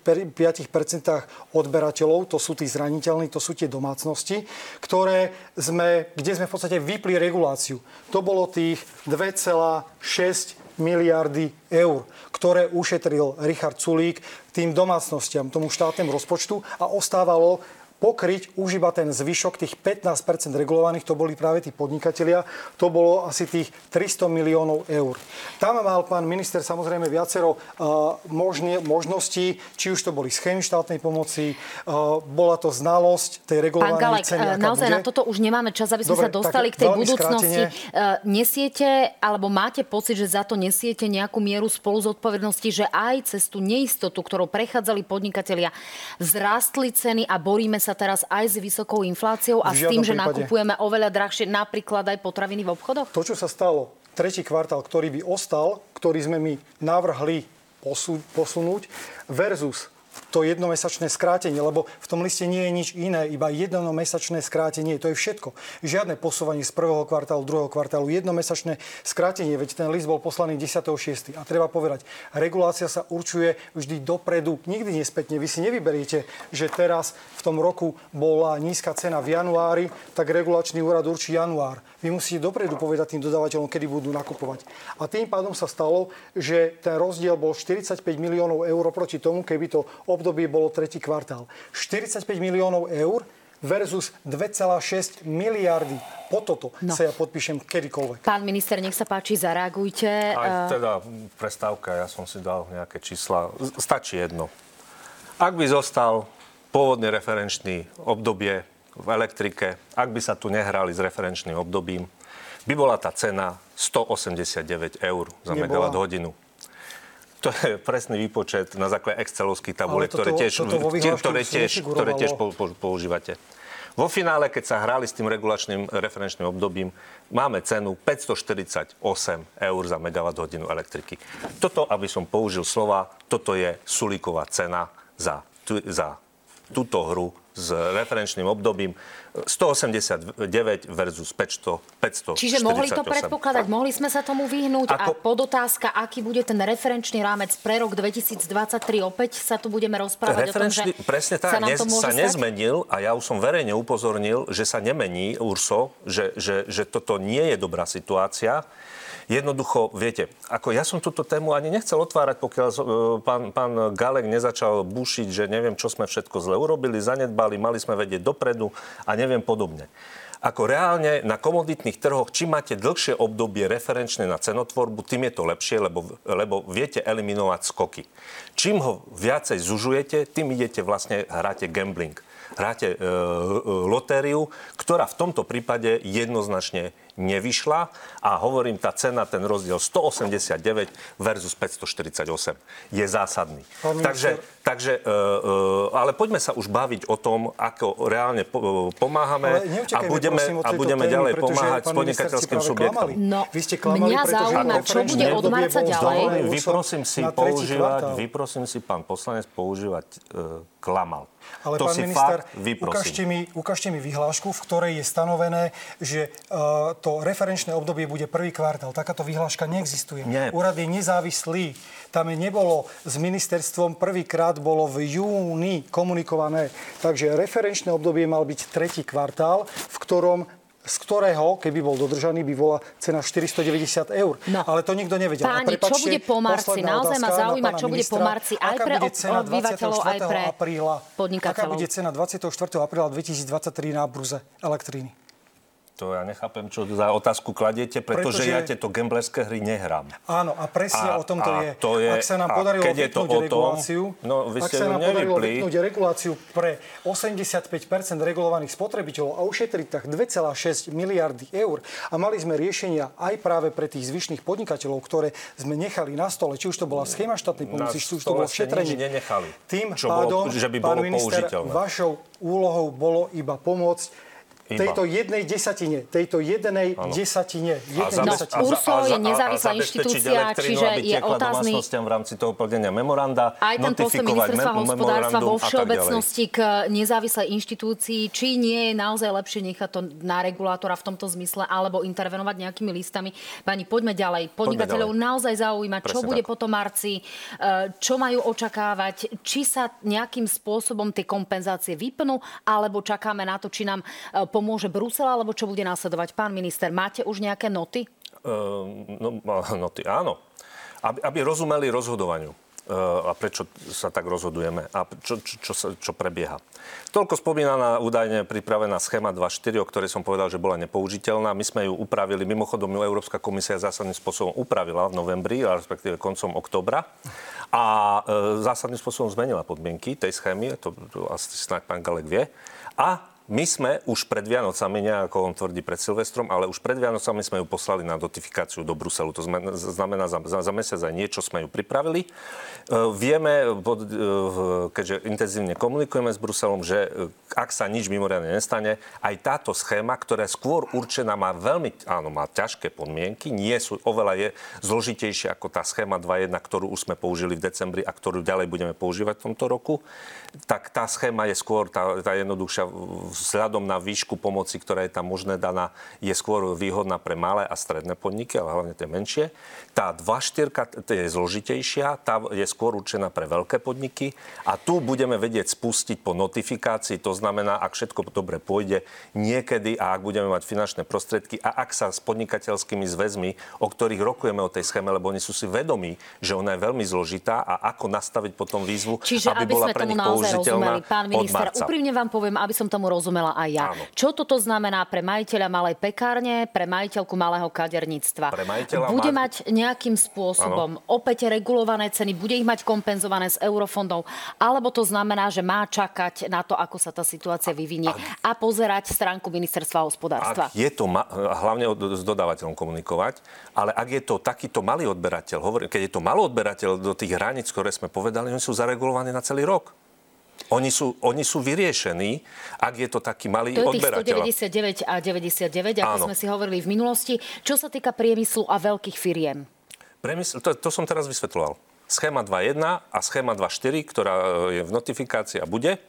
odberateľov, to sú tí zraniteľní, to sú tie domácnosti, ktoré sme, kde sme v podstate vypli reguláciu. To bolo tých 2,6 miliardy eur, ktoré ušetril Richard Sulík tým domácnostiam, tomu štátnemu rozpočtu a ostávalo pokryť už iba ten zvyšok, tých 15% regulovaných, to boli práve tí podnikatelia, to bolo asi tých 300 miliónov eur. Tam mal pán minister samozrejme viacero uh, možne, možností, či už to boli schémy štátnej pomoci, uh, bola to znalosť tej regulovanej Pán Galek, ceny, naozaj bude. na toto už nemáme čas, aby sme Dobre, sa dostali k tej budúcnosti. Uh, nesiete, alebo máte pocit, že za to nesiete nejakú mieru spolu zodpovednosti, že aj cez tú neistotu, ktorou prechádzali podnikatelia, vzrástli ceny a boríme sa sa teraz aj s vysokou infláciou a s tým, že prípade. nakupujeme oveľa drahšie napríklad aj potraviny v obchodoch? To, čo sa stalo, tretí kvartál, ktorý by ostal, ktorý sme my navrhli posunúť, versus to jednomesačné skrátenie, lebo v tom liste nie je nič iné, iba jednomesačné skrátenie. To je všetko. Žiadne posúvanie z prvého kvartálu, druhého kvartálu, jednomesačné skrátenie, veď ten list bol poslaný 10.6. A treba povedať, regulácia sa určuje vždy dopredu, nikdy nespätne. Vy si nevyberiete, že teraz v tom roku bola nízka cena v januári, tak regulačný úrad určí január. Vy musíte dopredu povedať tým dodávateľom, kedy budú nakupovať. A tým pádom sa stalo, že ten rozdiel bol 45 miliónov eur proti tomu, keby to obdobie bolo tretí kvartál. 45 miliónov eur versus 2,6 miliardy. Po toto no. sa ja podpíšem kedykoľvek. Pán minister, nech sa páči, zareagujte. Aj teda prestávka, ja som si dal nejaké čísla. Stačí jedno. Ak by zostal pôvodný referenčný obdobie v elektrike, ak by sa tu nehrali s referenčným obdobím, by bola tá cena 189 eur za megawatt hodinu. To je presný výpočet na základe Excelovských tabuliek, ktoré tiež, ktoré tiež, ktoré tiež používate. Vo finále, keď sa hrali s tým regulačným referenčným obdobím, máme cenu 548 eur za megawatt hodinu elektriky. Toto, aby som použil slova, toto je sulíková cena za, za túto hru s referenčným obdobím. 189 versus 500, 500 Čiže mohli to predpokladať, mohli sme sa tomu vyhnúť Ako... a podotázka, aký bude ten referenčný rámec pre rok 2023, opäť sa tu budeme rozprávať o tom, že presne tak, sa môže sa nezmenil a ja už som verejne upozornil, že sa nemení, Urso, že, že, že toto nie je dobrá situácia. Jednoducho, viete, ako ja som túto tému ani nechcel otvárať, pokiaľ e, pán, pán Galek nezačal bušiť, že neviem, čo sme všetko zle urobili, zanedbali, mali sme vedieť dopredu a neviem podobne. Ako reálne na komoditných trhoch, čím máte dlhšie obdobie referenčné na cenotvorbu, tým je to lepšie, lebo, lebo viete eliminovať skoky. Čím ho viacej zužujete, tým idete vlastne, hráte gambling hráte e, e, lotériu, ktorá v tomto prípade jednoznačne nevyšla a hovorím, tá cena, ten rozdiel 189 versus 548 je zásadný. takže, takže e, e, ale poďme sa už baviť o tom, ako reálne pomáhame a budeme, a budeme témy, ďalej pomáhať s podnikateľským subjektom. No, Vy ste klamali, mňa zaujíma, čo bude od marca ďalej. Vyprosím si používať, vyprosím si pán poslanec používať uh, klamal. Ale to pán minister, ukážte mi, ukážte mi vyhlášku, v ktorej je stanovené, že uh, to referenčné obdobie bude prvý kvartál. Takáto vyhláška neexistuje. Nie. Úrad je nezávislý. Tam je nebolo s ministerstvom, prvýkrát bolo v júni komunikované. Takže referenčné obdobie mal byť tretí kvartál, v ktorom z ktorého, keby bol dodržaný, by bola cena 490 eur. No. Ale to nikto nevedel. Páni, čo bude po marci? Naozaj ma zaujíma, čo bude po marci aj pre obyvateľov, aj pre podnikateľov. Aká bude cena 24. apríla 2023 na burze elektriny? To ja nechápem, čo za otázku kladiete, pretože, pretože ja tieto gamblerské hry nehrám. Áno, a presne a, o tom to je. To je. Ak sa nám podarilo vypnúť reguláciu, no, vy ak sa nám podarilo vypnúť reguláciu pre 85% regulovaných spotrebiteľov a ušetriť tak 2,6 miliardy eur a mali sme riešenia aj práve pre tých zvyšných podnikateľov, ktoré sme nechali na stole, či už to bola schéma štátnej pomoci, či už to bolo všetrenie. Tým čo pádom, bolo, že by bolo pán minister, vašou úlohou bolo iba pomôcť tejto jednej desatine, tejto jednej ano. desatine. Jednej no, desatine. URSO je nezávislá inštitúcia, čiže je otázny... v rámci toho plnenia memoranda, Aj ten postoj ministerstva hospodárstva vo všeobecnosti k nezávislej inštitúcii, či nie je naozaj lepšie nechať to na regulátora v tomto zmysle, alebo intervenovať nejakými listami. Pani, poďme ďalej. Podnikateľov naozaj zaujíma, čo Presne bude tak. potom marci, e, čo majú očakávať, či sa nejakým spôsobom tie kompenzácie vypnú, alebo čakáme na to, či nám e, pomôže Brusel, alebo čo bude následovať? Pán minister, máte už nejaké noty? Uh, no, noty, áno. Aby, aby rozumeli rozhodovaniu uh, a prečo sa tak rozhodujeme a čo, čo, čo, čo prebieha. Toľko spomínaná údajne pripravená schéma 2.4, o ktorej som povedal, že bola nepoužiteľná. My sme ju upravili, mimochodom ju Európska komisia zásadným spôsobom upravila v novembri, respektíve koncom oktobra. A e, zásadným spôsobom zmenila podmienky tej schémy, to, to asi snáď pán Galek vie. A my sme už pred Vianocami, nie ako on tvrdí pred Silvestrom, ale už pred Vianocami sme ju poslali na notifikáciu do Bruselu. To znamená, za, za, mesiac aj niečo sme ju pripravili. E, vieme, e, keďže intenzívne komunikujeme s Bruselom, že e, ak sa nič mimoriadne nestane, aj táto schéma, ktorá je skôr určená, má veľmi, áno, má ťažké podmienky, nie sú, oveľa je zložitejšia ako tá schéma 2.1, ktorú už sme použili v decembri a ktorú ďalej budeme používať v tomto roku, tak tá schéma je skôr tá, tá jednoduchšia vzhľadom na výšku pomoci, ktorá je tam možné daná, je skôr výhodná pre malé a stredné podniky, ale hlavne tie menšie. Tá 2.4 je zložitejšia, tá je skôr určená pre veľké podniky. A tu budeme vedieť spustiť po notifikácii, to znamená, ak všetko dobre pôjde, niekedy a ak budeme mať finančné prostriedky a ak sa s podnikateľskými zväzmi, o ktorých rokujeme o tej schéme, lebo oni sú si vedomí, že ona je veľmi zložitá a ako nastaviť potom výzvu, Čiže aby, aby bola pre nich použiteľná pán minister, úprimne vám poviem, aby som tomu rozumel porozumela aj ja. Áno. Čo toto znamená pre majiteľa malej pekárne, pre majiteľku malého kaderníctva? Pre majiteľa Bude má- mať nejakým spôsobom opäť regulované ceny, bude ich mať kompenzované z eurofondov, alebo to znamená, že má čakať na to, ako sa tá situácia vyvinie a pozerať stránku ministerstva hospodárstva. Ak je to, ma- hlavne s dodávateľom komunikovať, ale ak je to takýto malý odberateľ, hovorím, keď je to malý odberateľ do tých hraníc, ktoré sme povedali, oni sú zaregulovaní na celý rok. Oni sú, oni sú vyriešení, ak je to taký malý To odberateľ. 199 a 99, ako Áno. sme si hovorili v minulosti. Čo sa týka priemyslu a veľkých firiem? Premysl, to, to som teraz vysvetľoval. Schéma 2.1 a schéma 2.4, ktorá e, je v notifikácii a bude, e,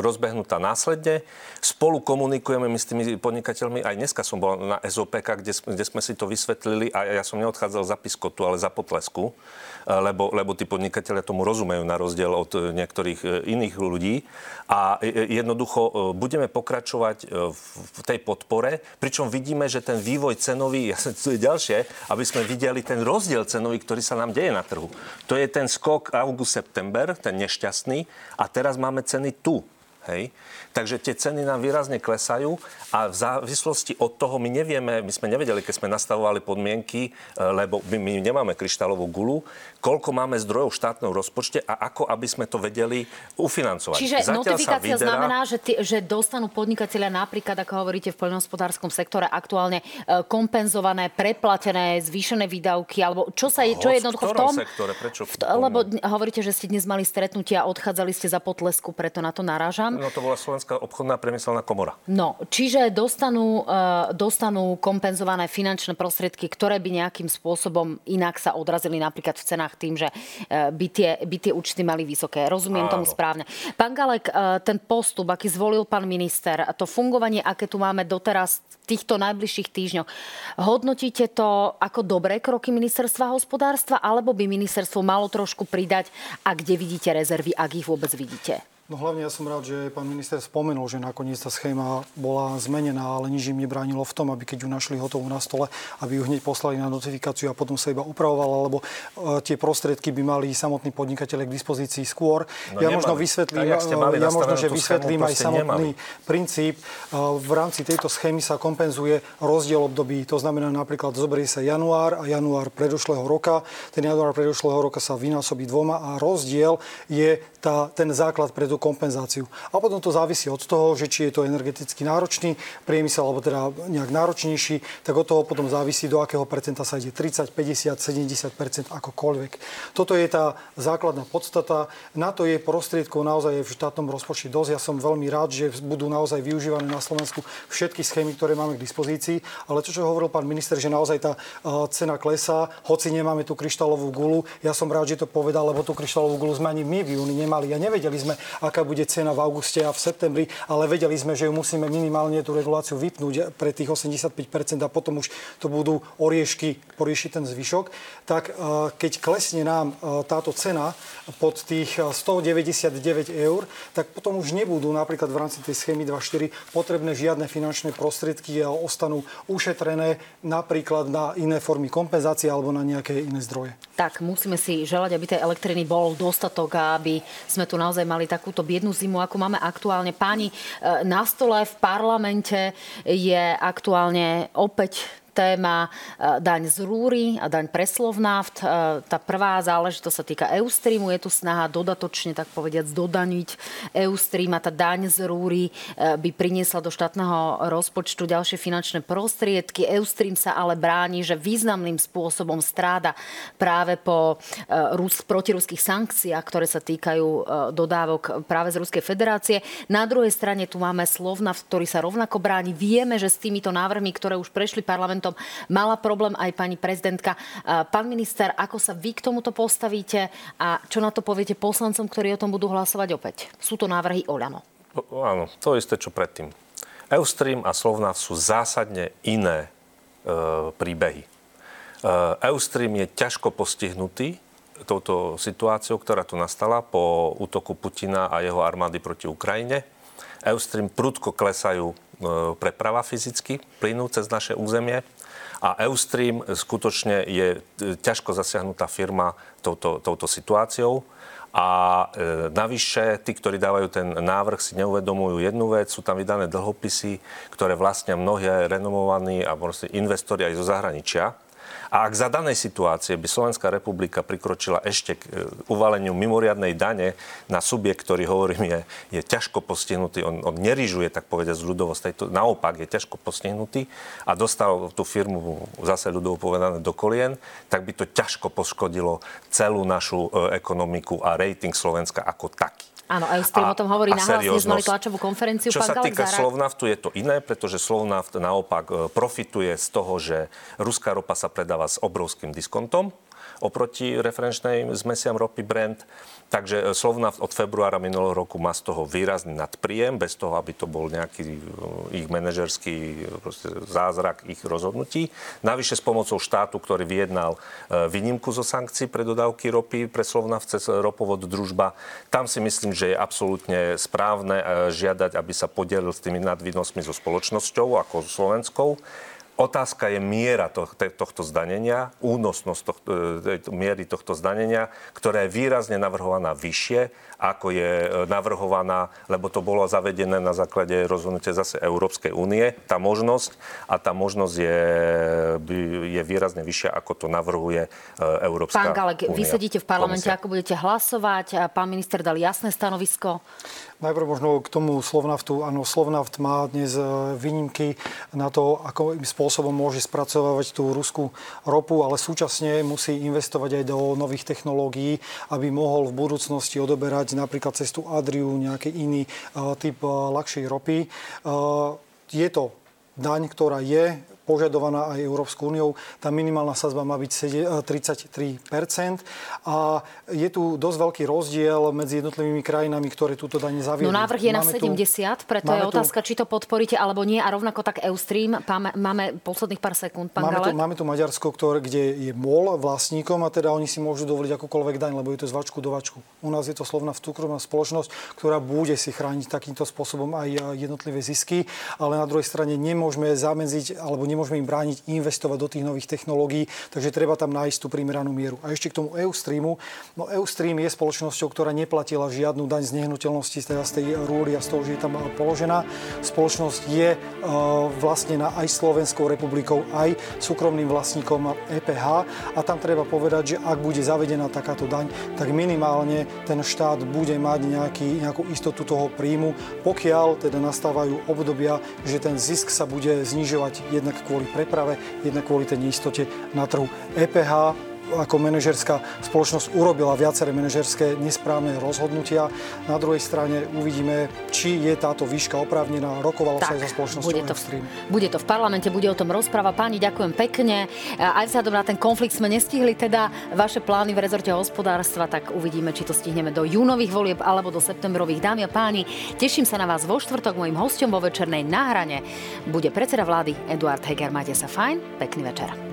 rozbehnutá následne. Spolu komunikujeme my s tými podnikateľmi. Aj dneska som bol na SOPK, kde, kde sme si to vysvetlili a ja som neodchádzal za piskotu, ale za potlesku, lebo, lebo tí podnikatelia tomu rozumejú na rozdiel od e, niektorých e, iných ľudí. A e, e, jednoducho budeme pokračovať v tej podpore, pričom vidíme, že ten vývoj cenový, ja to je ďalšie, aby sme videli ten rozdiel cenový, ktorý sa nám deje na trhu. To je ten skok august-september, ten nešťastný, a teraz máme ceny tu. Hej. Takže tie ceny nám výrazne klesajú a v závislosti od toho my nevieme, my sme nevedeli, keď sme nastavovali podmienky, e, lebo my, my nemáme kryštálovú gulu, koľko máme zdrojov v štátnom rozpočte a ako, aby sme to vedeli ufinancovať. Čiže Zatiaľ notifikácia vyderá- znamená, že, ty, že dostanú podnikatelia napríklad, ako hovoríte v poľnohospodárskom sektore, aktuálne e, kompenzované, preplatené, zvýšené výdavky, alebo čo sa je, čo je jednoducho v tom? sektore? Prečo V lebo hovoríte, že ste dnes mali stretnutia a odchádzali ste za potlesku, preto na to narážam. No to bola Slovenská obchodná priemyselná komora. No, čiže dostanú, e, dostanú kompenzované finančné prostriedky, ktoré by nejakým spôsobom inak sa odrazili napríklad v cenách tým, že e, by tie, by tie účty mali vysoké. Rozumiem tomu Áno. správne. Pán Galek, e, ten postup, aký zvolil pán minister, to fungovanie, aké tu máme doteraz v týchto najbližších týždňoch, hodnotíte to ako dobré kroky ministerstva hospodárstva, alebo by ministerstvo malo trošku pridať a kde vidíte rezervy, ak ich vôbec vidíte? No hlavne ja som rád, že pán minister spomenul, že nakoniec tá schéma bola zmenená, ale nič im nebránilo v tom, aby keď ju našli hotovú na stole, aby ju hneď poslali na notifikáciu a potom sa iba upravovala, lebo e, tie prostriedky by mali samotní podnikatelia k dispozícii skôr. No ja nemali. možno vysvetlím, mali ja možno, že vysvetlím aj samotný princíp. E, V rámci tejto schémy sa kompenzuje rozdiel období. To znamená napríklad zoberie sa január a január predošlého roka. Ten január predošlého roka sa vynásobí dvoma a rozdiel je tá, ten základ pre kompenzáciu. A potom to závisí od toho, že či je to energeticky náročný priemysel, alebo teda nejak náročnejší, tak od toho potom závisí, do akého percenta sa ide 30, 50, 70% akokoľvek. Toto je tá základná podstata. Na to je prostriedkov naozaj v štátnom rozpočte dosť. Ja som veľmi rád, že budú naozaj využívané na Slovensku všetky schémy, ktoré máme k dispozícii. Ale to, čo hovoril pán minister, že naozaj tá uh, cena klesá, hoci nemáme tú kryštálovú gulu. Ja som rád, že to povedal, lebo tú kryštálovú gulu sme ani my v júni nemali a nevedeli sme, bude cena v auguste a v septembri, ale vedeli sme, že ju musíme minimálne tú reguláciu vypnúť pre tých 85% a potom už to budú oriešky poriešiť ten zvyšok. Tak uh, keď klesne nám uh, táto cena pod tých uh, 199 eur, tak potom už nebudú napríklad v rámci tej schémy 2.4 potrebné žiadne finančné prostriedky a ostanú ušetrené napríklad na iné formy kompenzácie alebo na nejaké iné zdroje. Tak musíme si želať, aby tej elektriny bol dostatok a aby sme tu naozaj mali takúto biednú zimu, ako máme aktuálne. Páni, e, na stole v parlamente je aktuálne opäť téma e, daň z rúry a daň pre Slovnaft. E, Tá prvá záležitosť sa týka Eustreamu. Je tu snaha dodatočne, tak povediať, dodaniť Eustream a tá daň z rúry e, by priniesla do štátneho rozpočtu ďalšie finančné prostriedky. Eustream sa ale bráni, že významným spôsobom stráda práve po Rus, protiruských sankciách, ktoré sa týkajú dodávok práve z Ruskej federácie. Na druhej strane tu máme Slovnaft, ktorý sa rovnako bráni. Vieme, že s týmito návrhmi, ktoré už prešli parlamentom, mala problém aj pani prezidentka. Pán minister, ako sa vy k tomuto postavíte a čo na to poviete poslancom, ktorí o tom budú hlasovať opäť? Sú to návrhy Oľano. O, Áno, to isté, čo predtým. Eustream a Slovnaft sú zásadne iné e, príbehy. E, Eustream je ťažko postihnutý touto situáciou, ktorá tu nastala po útoku Putina a jeho armády proti Ukrajine. Eustream prudko klesajú e, preprava fyzicky, plynú cez naše územie. A Eustream skutočne je e, ťažko zasiahnutá firma touto, touto situáciou. A e, navyše, tí, ktorí dávajú ten návrh, si neuvedomujú jednu vec. Sú tam vydané dlhopisy, ktoré vlastnia mnohé renomovaní a investori aj zo zahraničia. A ak za danej situácie by Slovenská republika prikročila ešte k e, uvaleniu mimoriadnej dane na subjekt, ktorý hovorím, je, je ťažko postihnutý, on, on nerižuje, tak povedať, z ľudovosť, to naopak je ťažko postihnutý a dostal tú firmu zase ľudovo povedané do kolien, tak by to ťažko poškodilo celú našu e, ekonomiku a rating Slovenska ako taký. Áno, aj s tým o tom hovorí nahlas, dnes mali tlačovú konferenciu. Čo sa týka Slovnaftu, je to iné, pretože Slovnaft naopak e, profituje z toho, že ruská ropa sa predáva s obrovským diskontom oproti referenčnej zmesiam ropy Brent. Takže e, Slovnaft od februára minulého roku má z toho výrazný nadpríjem, bez toho, aby to bol nejaký e, ich manažerský e, zázrak ich rozhodnutí. Navyše s pomocou štátu, ktorý vyjednal výnimku zo sankcií pre dodávky ropy pre Slovnaft cez ropovod družba, tam si myslím, že je absolútne správne žiadať, aby sa podelil s tými nadvýnosmi so spoločnosťou ako Slovenskou. Otázka je miera to, tohto zdanenia, únosnosť tohto, e, miery tohto zdanenia, ktorá je výrazne navrhovaná vyššie, ako je e, navrhovaná, lebo to bolo zavedené na základe rozhodnutia zase Európskej únie, tá možnosť a tá možnosť je, je výrazne vyššia, ako to navrhuje e, Európska Pán Galek, únia. vy sedíte v parlamente, Komisia. ako budete hlasovať? Pán minister dal jasné stanovisko. Najprv možno k tomu Slovnaftu. Áno, Slovnaft má dnes e, výnimky na to, ako spôsobom môže spracovávať tú ruskú ropu, ale súčasne musí investovať aj do nových technológií, aby mohol v budúcnosti odoberať napríklad cestu Adriu, nejaký iný e, typ e, ľahšej ropy. Je to daň, ktorá je požadovaná aj Európskou úniou. Tá minimálna sazba má byť 33% a je tu dosť veľký rozdiel medzi jednotlivými krajinami, ktoré túto daň zaviedli. No návrh je máme na 70, tu, preto je otázka, tu, či to podporíte alebo nie a rovnako tak Eustream. Máme, posledných pár sekúnd, pán máme tu, máme tu Maďarsko, ktoré, kde je MOL vlastníkom a teda oni si môžu dovoliť akúkoľvek daň, lebo je to z vačku do vačku. U nás je to slovná súkromná spoločnosť, ktorá bude si chrániť takýmto spôsobom aj jednotlivé zisky, ale na druhej strane nemôžeme zamedziť alebo nemôžeme im brániť investovať do tých nových technológií, takže treba tam nájsť tú primeranú mieru. A ešte k tomu Eustreamu. No Eustream je spoločnosťou, ktorá neplatila žiadnu daň z nehnuteľnosti, teda z tej rúry a z toho, že je tam položená. Spoločnosť je uh, vlastnená aj Slovenskou republikou, aj súkromným vlastníkom EPH a tam treba povedať, že ak bude zavedená takáto daň, tak minimálne ten štát bude mať nejaký, nejakú istotu toho príjmu, pokiaľ teda nastávajú obdobia, že ten zisk sa bude znižovať jednak kvôli preprave, jednak kvôli tej neistote na trhu. EPH ako manažerská spoločnosť urobila viaceré manažerské nesprávne rozhodnutia. Na druhej strane uvidíme, či je táto výška oprávnená. Rokovala tak, sa aj za spoločnosťou bude to, bude to v parlamente, bude o tom rozpráva. Páni, ďakujem pekne. Aj vzhľadom na ten konflikt sme nestihli teda vaše plány v rezorte hospodárstva, tak uvidíme, či to stihneme do júnových volieb alebo do septembrových. Dámy a páni, teším sa na vás vo štvrtok. Mojím hostom vo večernej náhrane bude predseda vlády Eduard Heger. Majte sa fajn, pekný večer.